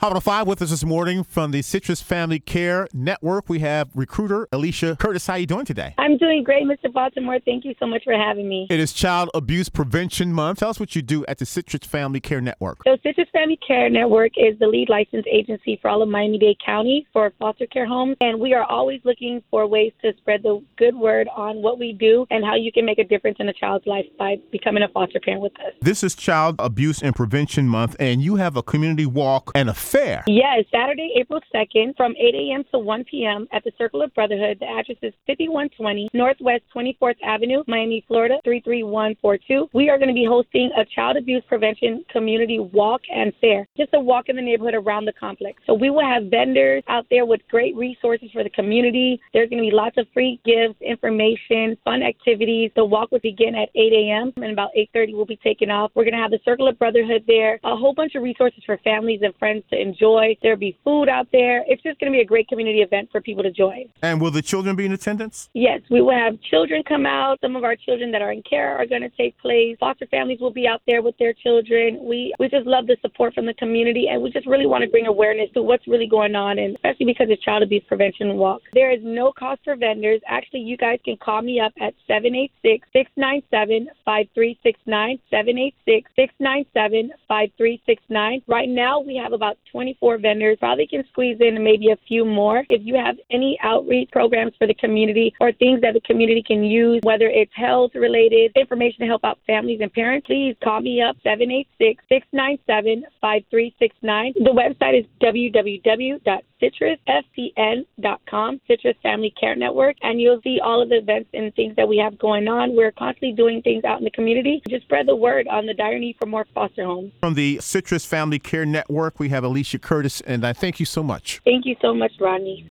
Hot on five with us this morning from the Citrus Family Care Network. We have recruiter Alicia Curtis. How are you doing today? I'm doing great, Mr. Baltimore. Thank you so much for having me. It is Child Abuse Prevention Month. Tell us what you do at the Citrus Family Care Network. So, Citrus Family Care Network is the lead licensed agency for all of Miami Dade County for foster care homes, and we are always looking for ways to spread the good word on what we do and how you can make a difference in a child's life by becoming a foster parent with us. This is Child Abuse and Prevention Month, and you have a community walk and a fair. Yes, Saturday, April 2nd, from 8 a.m. to 1 p.m. at the Circle of Brotherhood. The address is 5120 Northwest 24th Avenue, Miami, Florida 33142. We are going to be hosting a child abuse prevention community walk and fair, just a walk in the neighborhood around the complex. So we will have vendors out there with great resources for the community. There's going to be lots of free gifts, information, fun activities. The walk will begin at 8 a.m. and about 8:30 we'll be taking off. We're going to have the Circle of Brotherhood there, a whole bunch of resources for families and friends to enjoy. There'll be food out there. It's just going to be a great community event for people to join. And will the children be in attendance? Yes, we will have children come out. Some of our children that are in care are going to take place. Foster families will be out there with their children. We we just love the support from the community, and we just really want to bring awareness to what's really going on, and especially because it's Child Abuse Prevention Walk. There is no cost for vendors. Actually, you guys can call me up at 786-697-5369. 786-697-5369. Right now, we have about 24 vendors. Probably can squeeze in maybe a few more. If you have any outreach programs for the community or things that the community can use, whether it's health related information to help out families and parents, please call me up 786 697 5369. The website is www.citrusfcn.com, Citrus Family Care Network, and you'll see all of the events and things that we have going on. We're constantly doing things out in the community. Just spread the word on the dire need for more foster homes. From the Citrus Family Care Network, we have Alicia Curtis, and I thank you so much. Thank you so much, Rodney.